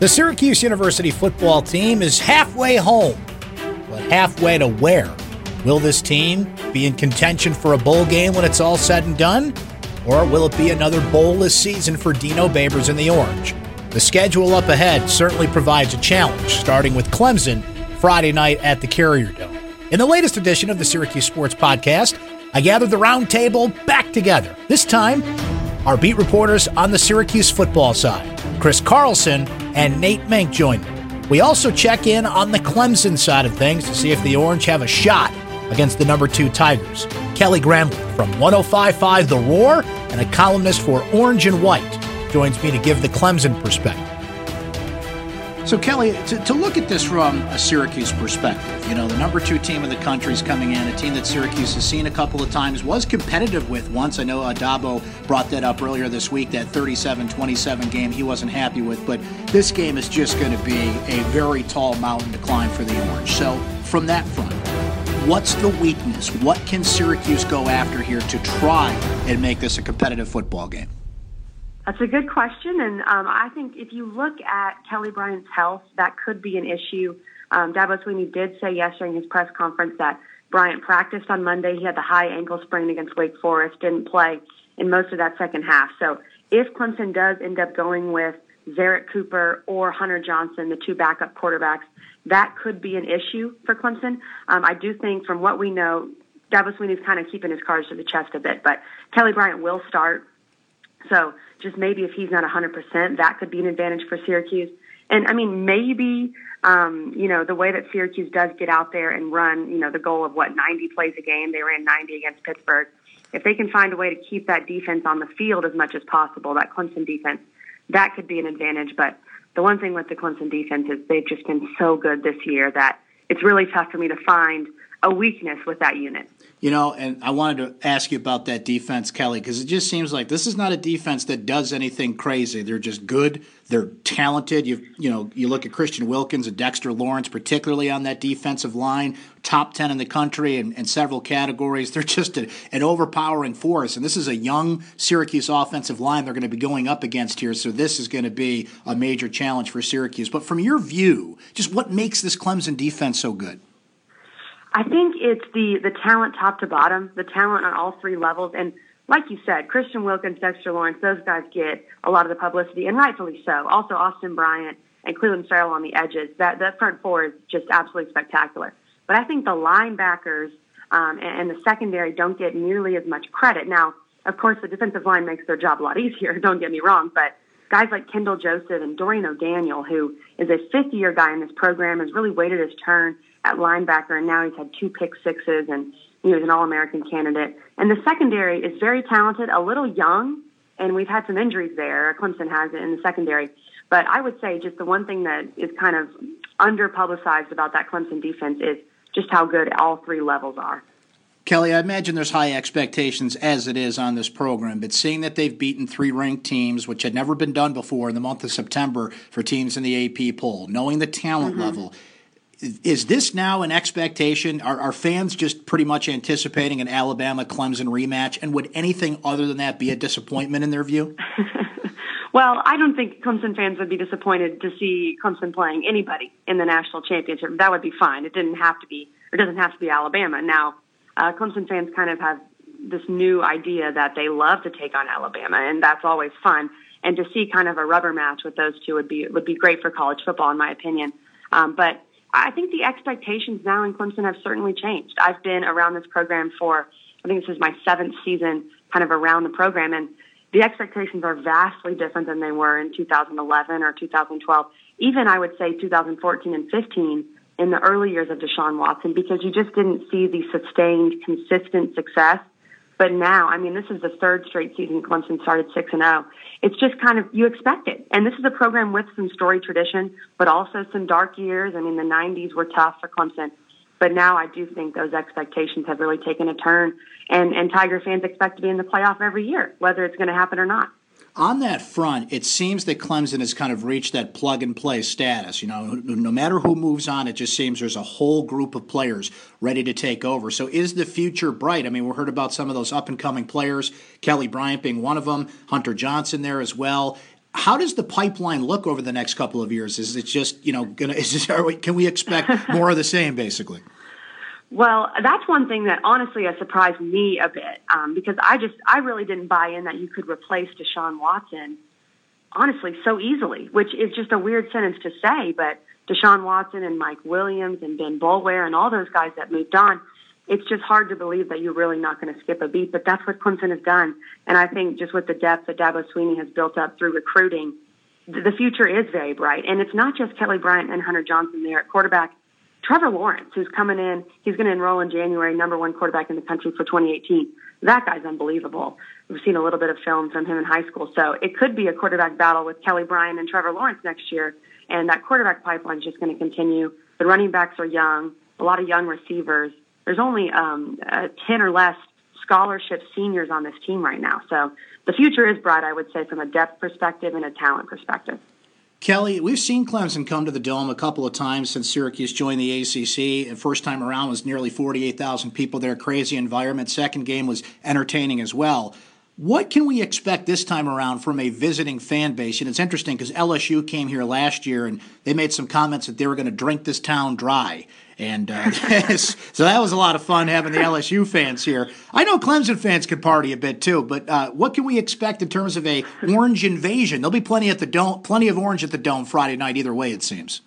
The Syracuse University football team is halfway home, but halfway to where? Will this team be in contention for a bowl game when it's all said and done? Or will it be another bowlless season for Dino Babers in the Orange? The schedule up ahead certainly provides a challenge, starting with Clemson Friday night at the Carrier Dome. In the latest edition of the Syracuse Sports Podcast, I gathered the roundtable back together. This time, our beat reporters on the Syracuse football side, Chris Carlson and Nate Mink join me. We also check in on the Clemson side of things to see if the Orange have a shot against the number two Tigers. Kelly Gramlich from 1055 The Roar and a columnist for Orange and White joins me to give the Clemson perspective. So, Kelly, to, to, look at this from a Syracuse perspective, you know, the number two team in the country is coming in, a team that Syracuse has seen a couple of times, was competitive with once. I know Adabo brought that up earlier this week, that 37 27 game he wasn't happy with, but this game is just going to be a very tall mountain to climb for the Orange. So, from that front, what's the weakness? What can Syracuse go after here to try and make this a competitive football game? That's a good question, and um, I think if you look at Kelly Bryant's health, that could be an issue. Um, Dabo Swinney did say yesterday in his press conference that Bryant practiced on Monday. He had the high ankle sprain against Wake Forest, didn't play in most of that second half. So if Clemson does end up going with Zerrick Cooper or Hunter Johnson, the two backup quarterbacks, that could be an issue for Clemson. Um, I do think, from what we know, Dabo Swinney's kind of keeping his cards to the chest a bit, but Kelly Bryant will start. So just maybe if he's not 100%, that could be an advantage for Syracuse. And I mean, maybe, um, you know, the way that Syracuse does get out there and run, you know, the goal of what, 90 plays a game, they ran 90 against Pittsburgh. If they can find a way to keep that defense on the field as much as possible, that Clemson defense, that could be an advantage. But the one thing with the Clemson defense is they've just been so good this year that it's really tough for me to find a weakness with that unit. You know, and I wanted to ask you about that defense, Kelly, because it just seems like this is not a defense that does anything crazy. They're just good. They're talented. You you know, you look at Christian Wilkins and Dexter Lawrence, particularly on that defensive line, top ten in the country in, in several categories. They're just a, an overpowering force, and this is a young Syracuse offensive line they're going to be going up against here. So this is going to be a major challenge for Syracuse. But from your view, just what makes this Clemson defense so good? I think it's the the talent top to bottom, the talent on all three levels, and like you said, Christian Wilkins, Dexter Lawrence, those guys get a lot of the publicity, and rightfully so. Also, Austin Bryant and Clelin Ferrell on the edges. That that front four is just absolutely spectacular. But I think the linebackers um, and, and the secondary don't get nearly as much credit. Now, of course, the defensive line makes their job a lot easier. Don't get me wrong, but guys like Kendall Joseph and Dorian O'Daniel, who is a fifth year guy in this program, has really waited his turn at linebacker, and now he's had two pick sixes, and he was an All American candidate. And the secondary is very talented, a little young, and we've had some injuries there. Clemson has it in the secondary. But I would say just the one thing that is kind of under publicized about that Clemson defense is just how good all three levels are. Kelly, I imagine there's high expectations as it is on this program, but seeing that they've beaten three ranked teams, which had never been done before in the month of September for teams in the AP poll, knowing the talent mm-hmm. level, is this now an expectation? Are, are, fans just pretty much anticipating an Alabama Clemson rematch? And would anything other than that be a disappointment in their view? well, I don't think Clemson fans would be disappointed to see Clemson playing anybody in the national championship. That would be fine. It didn't have to be, or doesn't have to be Alabama. Now, uh, Clemson fans kind of have this new idea that they love to take on Alabama, and that's always fun. And to see kind of a rubber match with those two would be would be great for college football, in my opinion. Um, but I think the expectations now in Clemson have certainly changed. I've been around this program for, I think this is my seventh season kind of around the program, and the expectations are vastly different than they were in 2011 or 2012. Even I would say 2014 and 15 in the early years of Deshaun Watson because you just didn't see the sustained, consistent success but now, I mean, this is the third straight season Clemson started 6 and 0. It's just kind of, you expect it. And this is a program with some story tradition, but also some dark years. I mean, the 90s were tough for Clemson. But now I do think those expectations have really taken a turn. And, and Tiger fans expect to be in the playoff every year, whether it's going to happen or not on that front, it seems that Clemson has kind of reached that plug and play status. You know, no matter who moves on, it just seems there's a whole group of players ready to take over. So, is the future bright? I mean, we heard about some of those up and coming players, Kelly Bryant being one of them, Hunter Johnson there as well. how does the pipeline look over the next couple of years? Is it just you know gonna? Is it, we, can we expect more of the same, basically? Well, that's one thing that honestly has surprised me a bit um, because I just I really didn't buy in that you could replace Deshaun Watson honestly so easily, which is just a weird sentence to say, but Deshaun Watson and Mike Williams and Ben Boulware and all those guys that moved on, it's just hard to believe that you're really not going to skip a beat. But that's what Clemson has done, and I think just with the depth that Dabo Swinney has built up through recruiting, the future is very bright. And it's not just Kelly Bryant and Hunter Johnson there at quarterback. Trevor Lawrence, who's coming in, he's going to enroll in January, number one quarterback in the country for 2018. That guy's unbelievable. We've seen a little bit of film from him in high school. So it could be a quarterback battle with Kelly Bryant and Trevor Lawrence next year. And that quarterback pipeline is just going to continue. The running backs are young, a lot of young receivers. There's only um, uh, 10 or less scholarship seniors on this team right now. So the future is bright, I would say, from a depth perspective and a talent perspective. Kelly, we've seen Clemson come to the Dome a couple of times since Syracuse joined the ACC. The first time around was nearly 48,000 people there, crazy environment. Second game was entertaining as well. What can we expect this time around from a visiting fan base? And it's interesting because LSU came here last year and they made some comments that they were going to drink this town dry. And uh, so that was a lot of fun having the LSU fans here. I know Clemson fans could party a bit too, but uh, what can we expect in terms of a orange invasion? There'll be plenty at the dome, plenty of orange at the dome Friday night. Either way, it seems.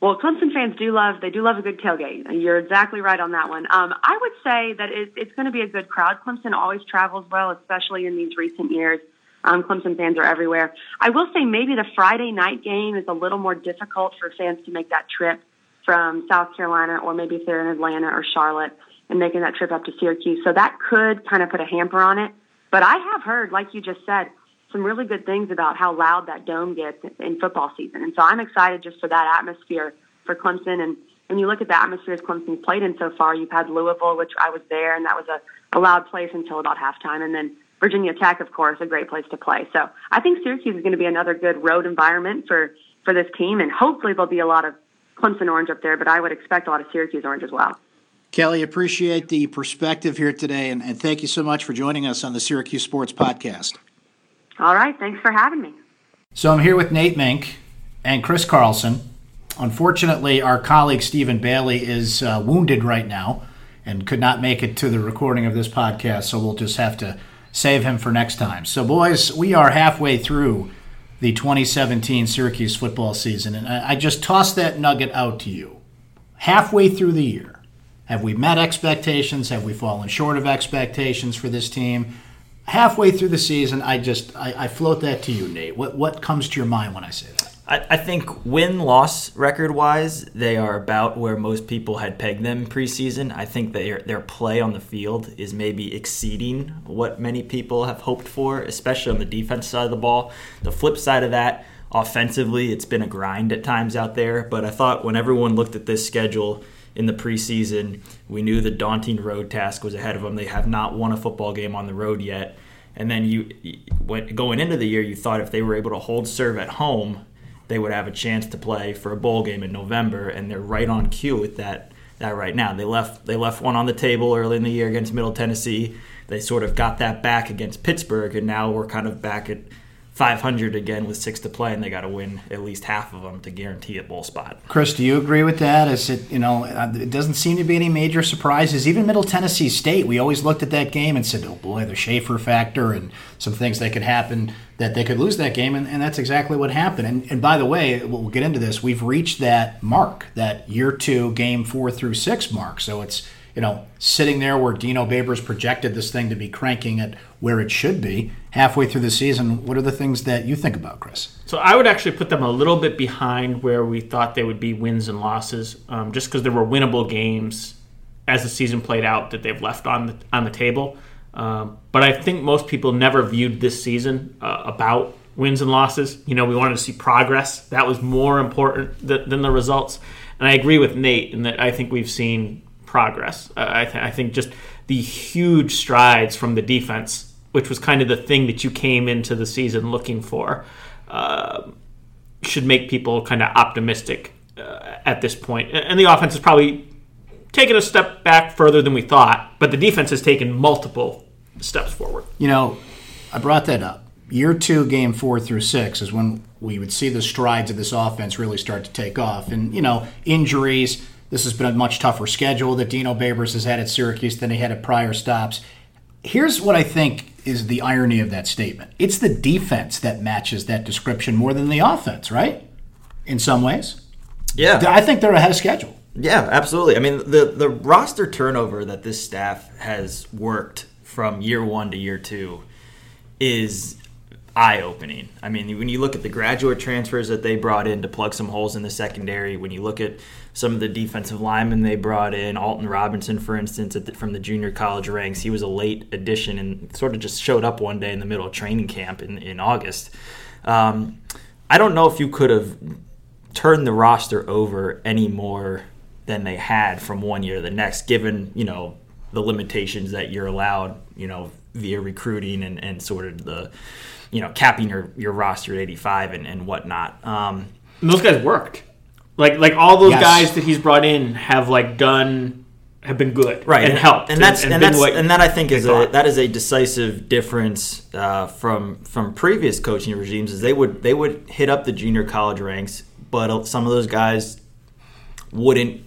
Well, Clemson fans do love they do love a good tailgate. You're exactly right on that one. Um, I would say that it, it's going to be a good crowd. Clemson always travels well, especially in these recent years. Um, Clemson fans are everywhere. I will say maybe the Friday night game is a little more difficult for fans to make that trip from South Carolina or maybe if they're in Atlanta or Charlotte and making that trip up to Syracuse. So that could kind of put a hamper on it. But I have heard, like you just said, some really good things about how loud that dome gets in football season. And so I'm excited just for that atmosphere for Clemson. And when you look at the atmospheres Clemson's played in so far, you've had Louisville, which I was there, and that was a, a loud place until about halftime. And then Virginia Tech, of course, a great place to play. So I think Syracuse is going to be another good road environment for, for this team. And hopefully there'll be a lot of Clemson orange up there, but I would expect a lot of Syracuse orange as well. Kelly, appreciate the perspective here today, and, and thank you so much for joining us on the Syracuse Sports Podcast. All right, thanks for having me. So I'm here with Nate Mink and Chris Carlson. Unfortunately, our colleague Stephen Bailey is uh, wounded right now and could not make it to the recording of this podcast, so we'll just have to save him for next time. So, boys, we are halfway through the 2017 Syracuse football season. And I just tossed that nugget out to you. Halfway through the year, have we met expectations? Have we fallen short of expectations for this team? Halfway through the season, I just I, I float that to you, Nate. What what comes to your mind when I say that? I, I think win loss record wise, they are about where most people had pegged them preseason. I think their their play on the field is maybe exceeding what many people have hoped for, especially on the defense side of the ball. The flip side of that, offensively, it's been a grind at times out there. But I thought when everyone looked at this schedule in the preseason, we knew the daunting road task was ahead of them. They have not won a football game on the road yet. And then you, going into the year, you thought if they were able to hold serve at home, they would have a chance to play for a bowl game in November, and they're right on cue with that that right now. They left they left one on the table early in the year against Middle Tennessee. They sort of got that back against Pittsburgh, and now we're kind of back at 500 again with six to play, and they got to win at least half of them to guarantee a bowl spot. Chris, do you agree with that? Is it you know uh, it doesn't seem to be any major surprises. Even Middle Tennessee State, we always looked at that game and said, oh boy, the Shafer factor and some things that could happen that they could lose that game, and, and that's exactly what happened. And, and by the way, we'll get into this. We've reached that mark, that year two, game four through six mark. So it's you know, sitting there where Dino Babers projected this thing to be cranking at where it should be halfway through the season. What are the things that you think about, Chris? So I would actually put them a little bit behind where we thought they would be wins and losses, um, just because there were winnable games as the season played out that they've left on the on the table. Um, but I think most people never viewed this season uh, about wins and losses. You know, we wanted to see progress. That was more important th- than the results. And I agree with Nate in that I think we've seen progress. Uh, I, th- I, think just the huge strides from the defense, which was kind of the thing that you came into the season looking for, uh, should make people kind of optimistic uh, at this point. And the offense has probably taken a step back further than we thought, but the defense has taken multiple steps forward. You know, I brought that up year two, game four through six is when we would see the strides of this offense really start to take off. And, you know, injuries, this has been a much tougher schedule that Dino Babers has had at Syracuse than he had at prior stops. Here's what I think is the irony of that statement it's the defense that matches that description more than the offense, right? In some ways. Yeah. I think they're ahead of schedule. Yeah, absolutely. I mean, the the roster turnover that this staff has worked from year one to year two is eye opening. I mean, when you look at the graduate transfers that they brought in to plug some holes in the secondary, when you look at some of the defensive linemen they brought in, Alton Robinson, for instance, the, from the junior college ranks, he was a late addition and sort of just showed up one day in the middle of training camp in, in August. Um, I don't know if you could have turned the roster over any more than they had from one year to the next, given, you know, the limitations that you're allowed, you know, via recruiting and, and sort of the you know, capping your, your roster at 85 and, and whatnot. Um, and those guys worked. Like like all those Yes. guys that he's brought in have like done have been good right. and, helped and that's and, and, been that's and that I think is a that is a decisive difference uh, from from previous coaching regimes is they would they would hit up the junior college ranks but some of those guys wouldn't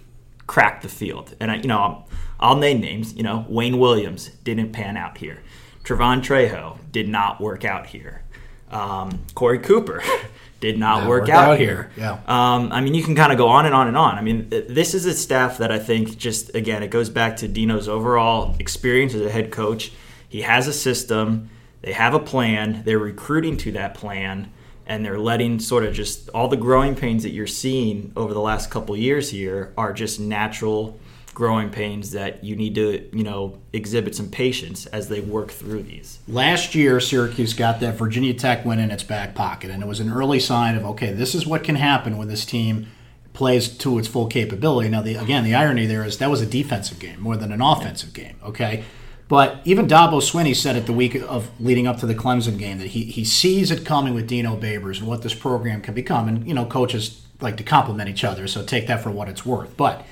crack the field. And I, you know I'll, I'll name names you know Wayne Williams didn't pan out here. Trevon Trejo did not work out here. Um, Corey Cooper did not work out, out here. here. Yeah. Um, I mean, you can kind of go on and on and on. I mean, this is a staff that I think just again it goes back to Dino's overall experience as a head coach. He has a system. They have a plan. They're recruiting to that plan, and they're letting sort of just all the growing pains that you're seeing over the last couple years here are just natural growing pains that you need to you know exhibit some patience as they work through these. Last year, Syracuse got that Virginia Tech win in its back pocket, and it was an early sign of okay, this is what can happen when this team plays to its full capability. Now, the, again, the irony there is that was a defensive game more than an offensive game. Okay, but even Dabo Swinney said it the week of leading up to the Clemson game that he he sees it coming with Dino Babers and what this program can become. And you know, coaches like to compliment each other, so take that for what it's worth. But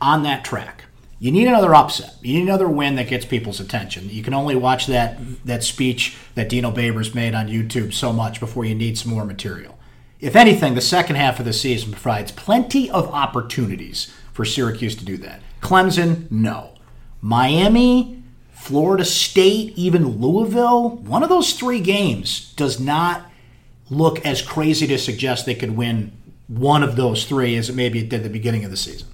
on that track. You need another upset. You need another win that gets people's attention. You can only watch that that speech that Dino Babers made on YouTube so much before you need some more material. If anything, the second half of the season provides plenty of opportunities for Syracuse to do that. Clemson, no. Miami, Florida State, even Louisville, one of those three games does not look as crazy to suggest they could win one of those three as it maybe it did at the beginning of the season.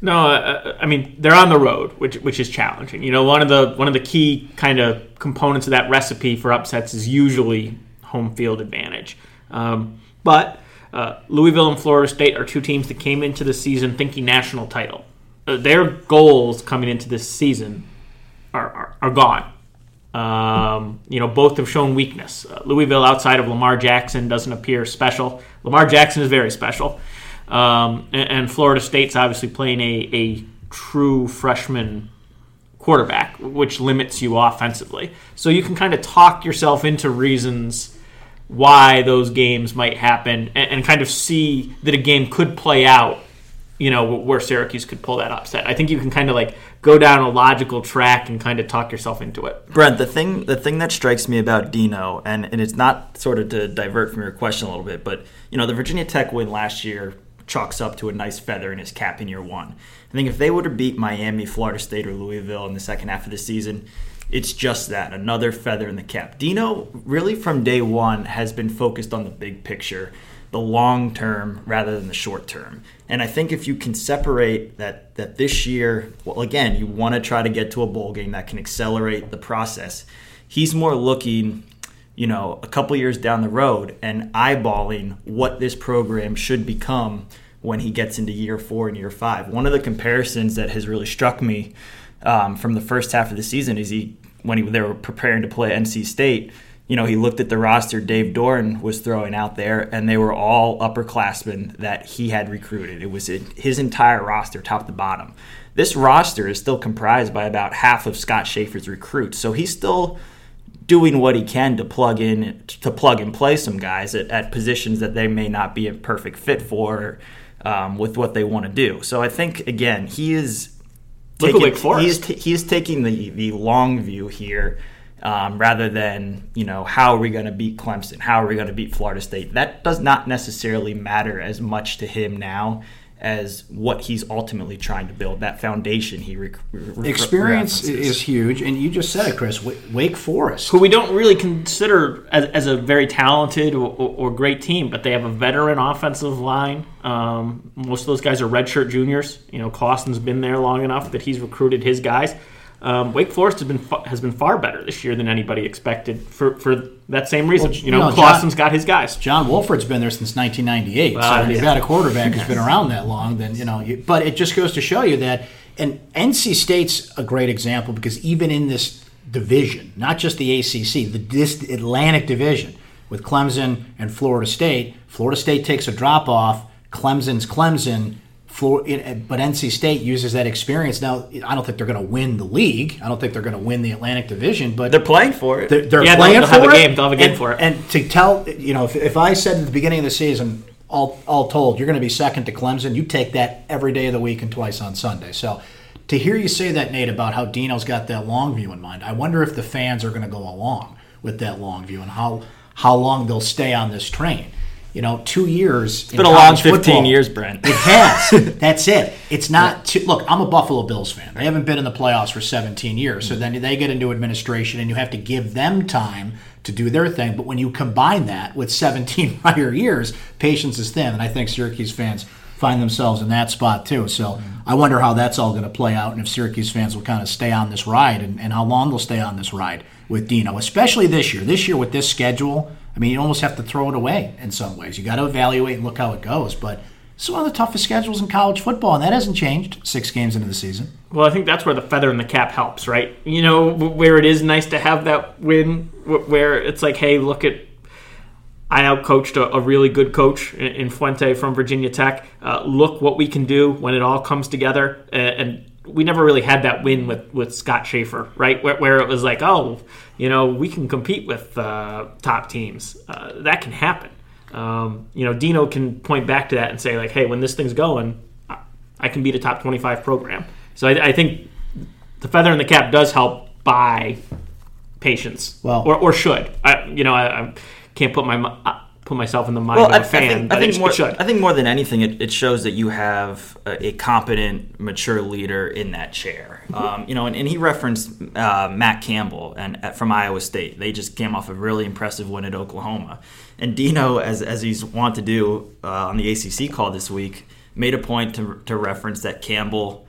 No, uh, I mean they're on the road, which which is challenging. You know, one of the one of the key kind of components of that recipe for upsets is usually home field advantage. Um, but uh, Louisville and Florida State are two teams that came into the season thinking national title. Uh, their goals coming into this season are are, are gone. Um, you know, both have shown weakness. Uh, Louisville, outside of Lamar Jackson, doesn't appear special. Lamar Jackson is very special. Um, and, and Florida State's obviously playing a, a true freshman quarterback, which limits you offensively. So you can kind of talk yourself into reasons why those games might happen and, and kind of see that a game could play out, you know, where Syracuse could pull that upset. I think you can kind of like go down a logical track and kind of talk yourself into it. Brent, the thing the thing that strikes me about Dino, and, and it's not sort of to divert from your question a little bit, but you know, the Virginia Tech win last year chalks up to a nice feather in his cap in year one. I think if they were to beat Miami, Florida State, or Louisville in the second half of the season, it's just that another feather in the cap. Dino really from day one has been focused on the big picture, the long term rather than the short term. And I think if you can separate that that this year, well again, you want to try to get to a bowl game that can accelerate the process. He's more looking you know, a couple years down the road and eyeballing what this program should become when he gets into year four and year five. One of the comparisons that has really struck me um, from the first half of the season is he when he, they were preparing to play NC State. You know, he looked at the roster Dave Doeren was throwing out there, and they were all upperclassmen that he had recruited. It was his entire roster, top to bottom. This roster is still comprised by about half of Scott Shafer's recruits, so he's still doing what he can to plug in to plug and play some guys at, at positions that they may not be a perfect fit for um, with what they want to do. So I think again he is Look at taking, Wake he is, t- he taking the the long view here um, rather than you know how are we going to beat Clemson, how are we going to beat Florida State. That does not necessarily matter as much to him now as what he's ultimately trying to build. That foundation he re- re- experience references. is huge, and you just said it, Chris. Wake Forest, who we don't really consider as, as a very talented or, or, or, great team, but they have a veteran offensive line. Um, most of those guys are redshirt juniors. You know, Clawson's been there long enough that he's recruited his guys. Um, Wake Forest has been has been far better this year than anybody expected for, for that same reason. Well, you know, no, Clawson's got his guys. John Wolford's been there since 1998. Well, so you've got a quarterback who's been around that long, then you know. You, but it just goes to show you that, and NC State's a great example because even in this division, not just the ACC, the this Atlantic Division with Clemson and Florida State, Florida State takes a drop off. Clemson's Clemson for but NC State uses that experience. Now, I don't think they're going to win the league. I don't think they're going to win the Atlantic Division, but they're playing for it. They're, they're yeah, playing they'll, for they'll have it. a game. They'll have a game and, for it. And to tell, you know, if, if I said at the beginning of the season, all all told, you're going to be second to Clemson, you take that every day of the week and twice on Sunday. So. To hear you say that, Nate, about how Dino's got that long view in mind, I wonder if the fans are going to go along with that long view and how how long they'll stay on this train you know, two years. It's been a long 15 football, years, Brent. It has. That's it. It's not. Too, look, I'm a Buffalo Bills fan. They haven't been in the playoffs for 17 years. So mm-hmm. then they get into administration, and you have to give them time to do their thing. But when you combine that with 17 prior years, patience is thin. And I think Syracuse fans find themselves in that spot too. So mm-hmm. I wonder how that's all going to play out, and if Syracuse fans will kind of stay on this ride, and, and how long they'll stay on this ride with Dino, especially this year. This year with this schedule I mean, you almost have to throw it away in some ways. You got to evaluate and look how it goes. But it's one of the toughest schedules in college football, and that hasn't changed six games into the season. Well, I think that's where the feather in the cap helps, right? You know, where it is nice to have that win, where it's like, hey, look at. I outcoached a, a really good coach in, Fuente from Virginia Tech. Uh, look what we can do when it all comes together. and we never really had that win with, with Scott Shafer, right? Where, where it was like, oh, you know, we can compete with uh, top teams. Uh, that can happen. Um, you know, Dino can point back to that and say, like, hey, when this thing's going, I can beat a top 25 program. So I, I think the feather in the cap does help buy patience, well, or, or should. I, you know, I, I can't put my put myself in the mind well, of a fan. I think, I think it, more, it I think more than anything, it, it shows that you have a, a, competent, mature leader in that chair. Um, you know, and, and he referenced uh, Matt Campbell and uh, from Iowa State. They just came off a really impressive win at Oklahoma. And Dino, as as he's want to do uh, on the ACC call this week, made a point to to reference that Campbell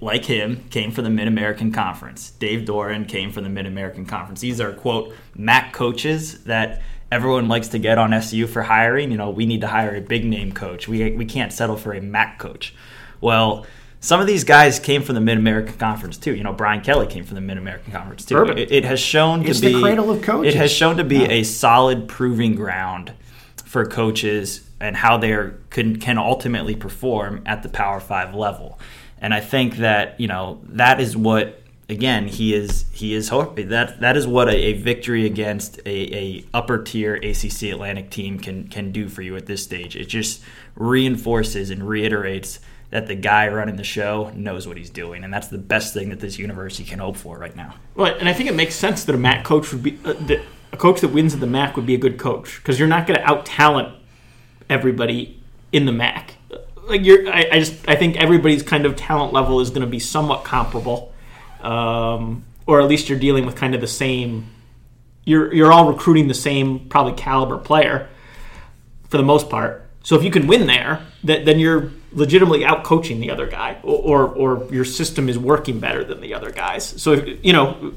like him, came from the Mid American Conference. Dave Doeren came from the Mid American Conference. These are, quote, MAC coaches that everyone likes to get on SU for hiring. You know, we need to hire a big name coach. We, we can't settle for a MAC coach. Well, some of these guys came from the Mid American Conference too. You know, Brian Kelly came from the Mid American Conference too. It, it, has shown it's to be the cradle of coaches. It has shown to be yeah. a solid proving ground for coaches and how they are, can can ultimately perform at the Power Five level. And I think that you know that is what again, he is he is that that is what a, a victory against a, a, upper tier ACC Atlantic team can can do for you at this stage. It just reinforces and reiterates that the guy running the show knows what he's doing, and that's the best thing that this university can hope for right now. Well, and I think it makes sense that a MAC coach would be uh, that a coach that wins at the MAC would be a good coach because you're not going to out talent everybody in the MAC. Like you're, I, I just I think everybody's kind of talent level is going to be somewhat comparable um, or at least you're dealing with kind of the same. You're you're all recruiting the same probably caliber player for the most part. So if you can win there, that, then you're legitimately out coaching the other guy, or, or, or your system is working better than the other guys. So if, you know,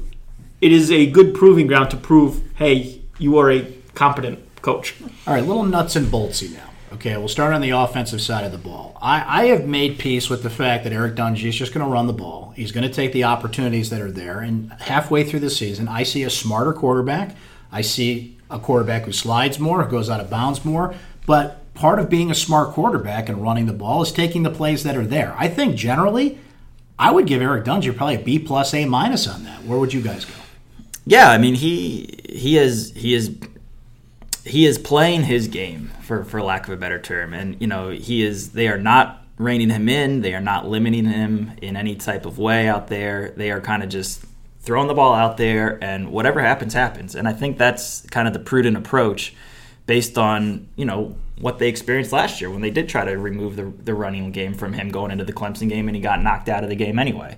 it is a good proving ground to prove, hey, you are a competent coach. All right, little nuts and boltsy now. Okay, we'll start on the offensive side of the ball. I, I have made peace with the fact that Eric Dungey is just going to run the ball. He's going to take the opportunities that are there. And halfway through the season, I see a smarter quarterback. I see a quarterback who slides more, who goes out of bounds more. But part of being a smart quarterback and running the ball is taking the plays that are there. I think generally, I would give Eric Dungey probably a B plus, A minus on that. Where would you guys go? Yeah, I mean he he is he is he is playing his game for for lack of a better term, and you know he is. They are not reining him in. They are not limiting him in any type of way out there. They are kind of just throwing the ball out there, and whatever happens, happens. And I think that's kind of the prudent approach based on, you know, what they experienced last year when they did try to remove the, the running game from him going into the Clemson game and he got knocked out of the game anyway.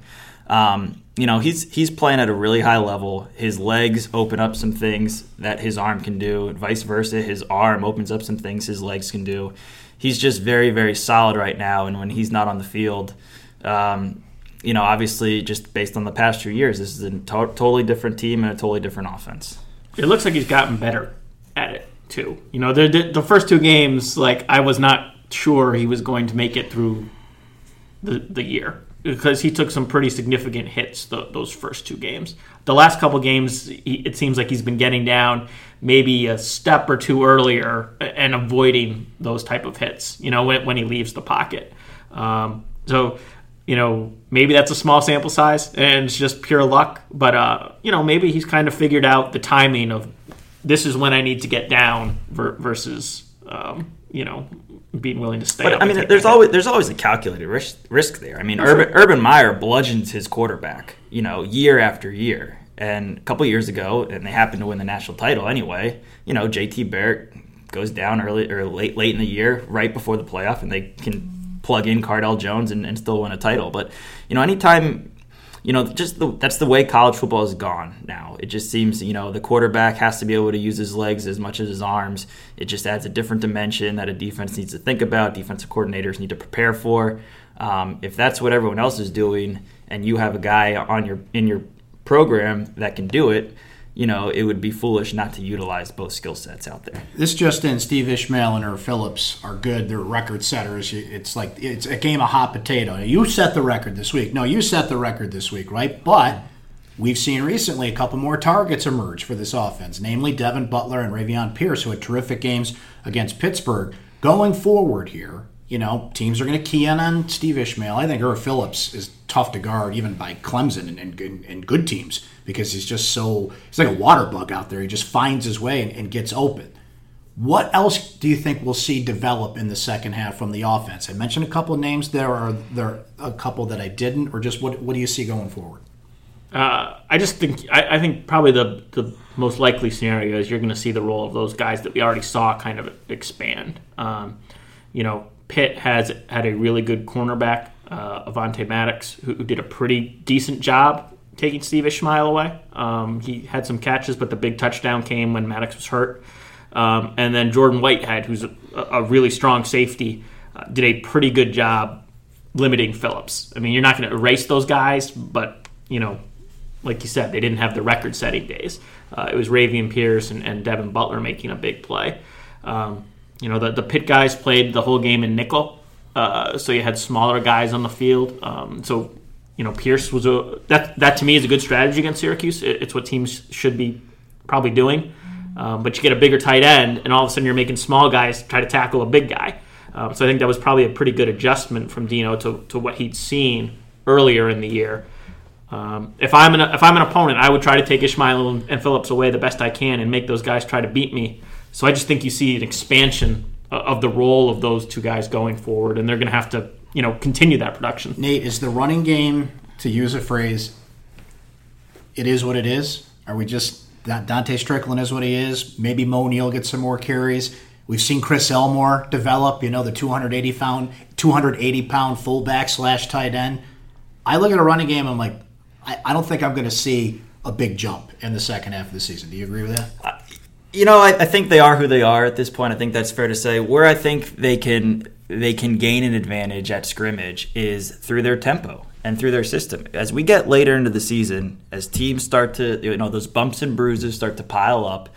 Um, you know, he's he's playing at a really high level. His legs open up some things that his arm can do, and vice versa. His arm opens up some things his legs can do. He's just very, very solid right now. And when he's not on the field, um, you know, obviously, just based on the past few years, this is a to- totally different team and a totally different offense. It looks like he's gotten better at it too. You know, the, the, the first two games, like I was not sure he was going to make it through the the year because he took some pretty significant hits the, those first two games. The last couple games, he, it seems like he's been getting down maybe a step or two earlier and avoiding those type of hits. You know, when, when he leaves the pocket. Um, so you know, maybe that's a small sample size and it's just pure luck. But uh, you know, maybe he's kind of figured out the timing of this is when I need to get down versus um, you know being willing to stay. But I mean, there's always there's always a calculated risk, risk there. I mean, Urban, Urban Meyer bludgeons his quarterback, you know, year after year. And a couple years ago, and they happened to win the national title anyway. You know, JT Barrett goes down early or late late in the year, right before the playoff, and they can plug in Cardale Jones and, and still win a title. But you know, anytime you know, just the, that's the way college football has gone now. It just seems, you know, the quarterback has to be able to use his legs as much as his arms. It just adds a different dimension that a defense needs to think about, defensive coordinators need to prepare for. Um, if that's what everyone else is doing, and you have a guy on your in your program that can do it, you know, it would be foolish not to utilize both skill sets out there. This just in: Steve Ishmael and Erv Philips are good. They're record setters. It's like it's a game of hot potato. You set the record this week. No, you set the record this week, right? But we've seen recently a couple more targets emerge for this offense, namely Devin Butler and Ravian Pierce, who had terrific games against Pittsburgh. Going forward here, you know, teams are going to key in on Steve Ishmael. I think Erv Philips is tough to guard, even by Clemson and, and, and good teams because he's just so he's like a water bug out there. He just finds his way and, and gets open. What else do you think we'll see develop in the second half from the offense? I mentioned a couple of names there. Are there a couple that I didn't, or just what what do you see going forward? Uh, I just think I, I, think probably the the most likely scenario is you're going to see the role of those guys that we already saw kind of expand. Um, you know, Pitt has had a really good cornerback, uh, Avonte Maddox, who, who did a pretty decent job taking Steve Ishmael away. Um, he had some catches, but the big touchdown came when Maddox was hurt. Um, and then Jordan Whitehead, who's a, a really strong safety, uh, did a pretty good job limiting Philips. I mean, you're not going to erase those guys, but you know, like you said, they didn't have the record-setting days. Uh, it was Ravian Pierce and, and, Devin Butler making a big play. Um, you know, the, the Pitt guys played the whole game in nickel, uh, so you had smaller guys on the field. Um, so you know, Pierce was a that that to me is a good strategy against Syracuse. It, it's what teams should be probably doing. Um, but you get a bigger tight end, and all of a sudden you're making small guys try to tackle a big guy. Um, so I think that was probably a pretty good adjustment from Dino to, to what he'd seen earlier in the year. Um, if I'm an if I'm an opponent, I would try to take Ishmael and, and Philips away the best I can and make those guys try to beat me. So I just think you see an expansion of the role of those two guys going forward, and they're going to have to you know continue that production. Nate, is the running game to use a phrase? It is what it is. Are we just that Dontae Strickland is what he is? Maybe Moe Neal gets some more carries. We've seen Chris Elmore develop. You know the 280 pound 280 pound fullback slash tight end. I look at a running game. I'm like, I, I don't think I'm going to see a big jump in the second half of the season. Do you agree with that? Uh, you know, I, I, think they are who they are at this point. I think that's fair to say. Where I think they can they can gain an advantage at scrimmage is through their tempo and through their system. As we get later into the season, as teams start to, you know, those bumps and bruises start to pile up,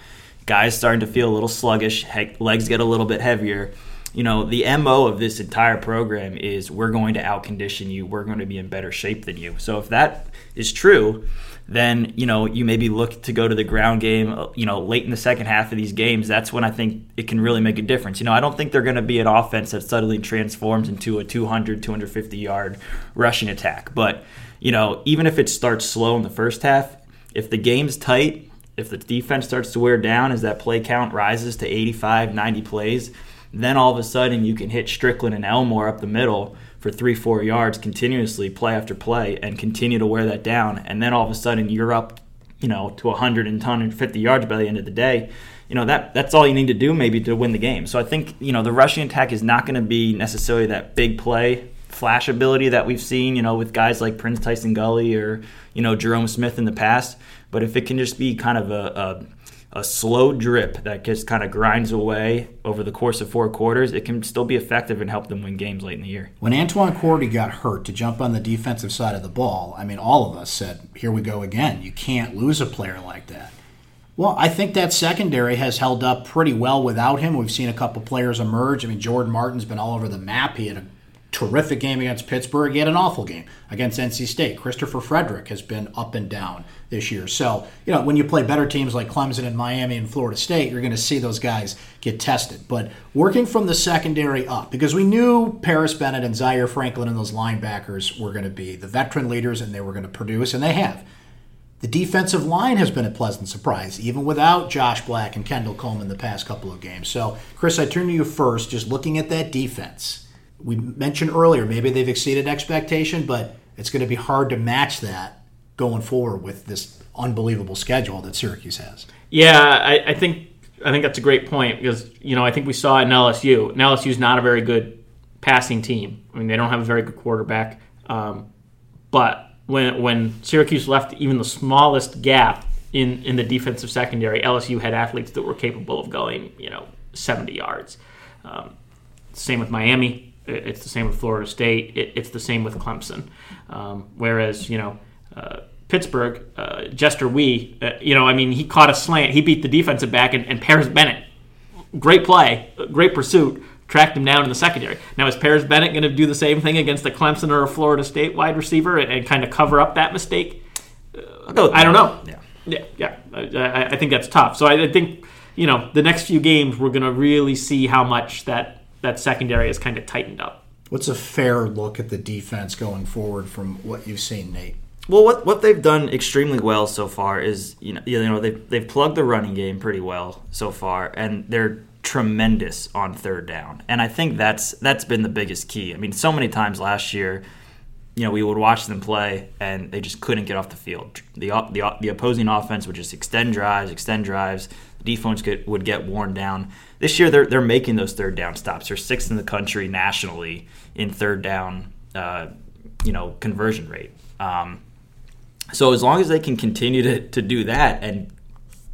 guys starting to feel a little sluggish, legs get a little bit heavier. You know, the MO of this entire program is we're going to outcondition you, we're going to be in better shape than you. So if that is true, then you know you maybe look to go to the ground game uh, you know late in the second half of these games that's when i think it can really make a difference. You know i don't think they're going to be an offense that suddenly transforms into a 200 250 yard rushing attack. But you know even if it starts slow in the first half if the game's tight if the defense starts to wear down as that play count rises to 85 90 plays then all of a sudden you can hit strickland and elmore up the middle for three, four yards continuously, play after play, and continue to wear that down. And then all of a sudden you're up, you know, to 100 and 150 yards by the end of the day. You know that that's all you need to do maybe to win the game. So I think you know the rushing attack is not going to be necessarily that big play flash ability that we've seen, you know, with guys like Prince Tyson Gulley or you know Jerome Smith in the past. But if it can just be kind of a, a, a slow drip that just kind of grinds away over the course of four quarters, it can still be effective and help them win games late in the year. When Antwan Cordy got hurt to jump on the defensive side of the ball, I mean, all of us said, "Here we go again. You can't lose a player like that." Well, I think that secondary has held up pretty well without him. We've seen a couple players emerge. I mean, Jordan Martin's been all over the map. He had a terrific game against Pittsburgh. He had an awful game against NC State. Christopher Fredrick has been up and down this year. So, you know, when you play better teams like Clemson and Miami and Florida State, you're going to see those guys get tested. But working from the secondary up, because we knew Parris Bennett and Zaire Franklin and those linebackers were going to be the veteran leaders and they were going to produce, and they have. The defensive line has been a pleasant surprise, even without Josh Black and Kendall Coleman the past couple of games. So, Chris, I turn to you first, just looking at that defense we mentioned earlier, maybe they've exceeded expectation, but it's going to be hard to match that going forward with this unbelievable schedule that Syracuse has. Yeah, I, I think I think that's a great point because you know I think we saw it in LSU. And is not a very good passing team. I mean, they don't have a very good quarterback. Um, but when when Syracuse left even the smallest gap in in the defensive secondary, LSU had athletes that were capable of going you know 70 yards. Um, same with Miami. It's the same with Florida State. It, it's the same with Clemson. Um, whereas, you know, uh, Pittsburgh, uh, Jester Weah, uh, you know, I mean, he caught a slant. He beat the defensive back, and, and Parris Bennett, great play, great pursuit, tracked him down in the secondary. Now, is Parris Bennett going to do the same thing against a Clemson or a Florida State wide receiver and, and kind of cover up that mistake? Uh, I don't know. Yeah, yeah, yeah. I, I, think that's tough. So I, I think you know the next few games we're going to really see how much that that secondary is kind of tightened up. What's a fair look at the defense going forward from what you've seen, Nate? Well, what what they've done extremely well so far is you know you know they've they've plugged the running game pretty well so far, and they're tremendous on third down. And I think that's that's been the biggest key. I mean, so many times last year, you know, we would watch them play and they just couldn't get off the field. The the, the opposing offense would just extend drives, extend drives. The defense could, would get worn down this year they're they're making those third down stops. They're sixth in the country nationally in third down, uh, you know, conversion rate. Um, so as long as they can continue to, to do that and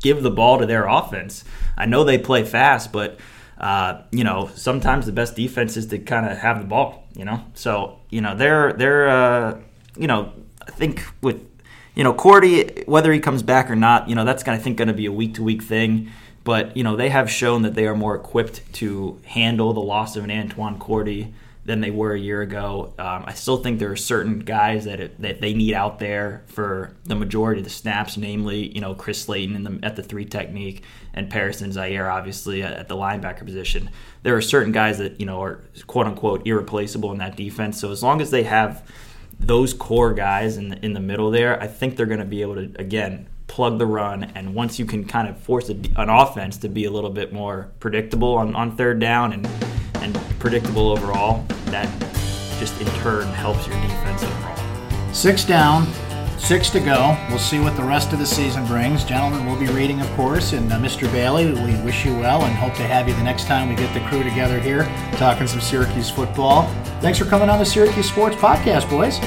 give the ball to their offense, I know they play fast, but uh, you know sometimes the best defense is to kind of have the ball. You know, so you know they're they're uh, you know I think with you know Cordy whether he comes back or not, you know that's I think going to be a week to week thing. But you know they have shown that they are more equipped to handle the loss of an Antwan Cordy than they were a year ago. Um, I still think there are certain guys that it, that they need out there for the majority of the snaps, namely you know Chris Slayton the, at the three technique and Parris and Zaire obviously at, the linebacker position. There are certain guys that you know are quote unquote irreplaceable in that defense. So as long as they have those core guys in the, in the middle there, I think they're going to be able to again plug the run, and once you can kind of force a, an offense to be a little bit more predictable on, on third down and and predictable overall, that just in turn helps your defense overall. Six down, six to go. We'll see what the rest of the season brings. Gentlemen, we'll be reading, of course. And uh, Mr. Bailey, we wish you well and hope to have you the next time we get the crew together here talking some Syracuse football. Thanks for coming on the Syracuse Sports Podcast, boys.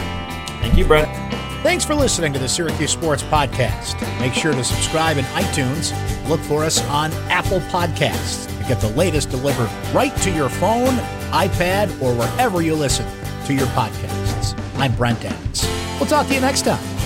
Thank you, Brent. Thanks for listening to the Syracuse Sports Podcast. Make sure to subscribe in iTunes. Look for us on Apple Podcasts to get the latest delivered right to your phone, iPad, or wherever you listen to your podcasts. I'm Brent Adams. We'll talk to you next time.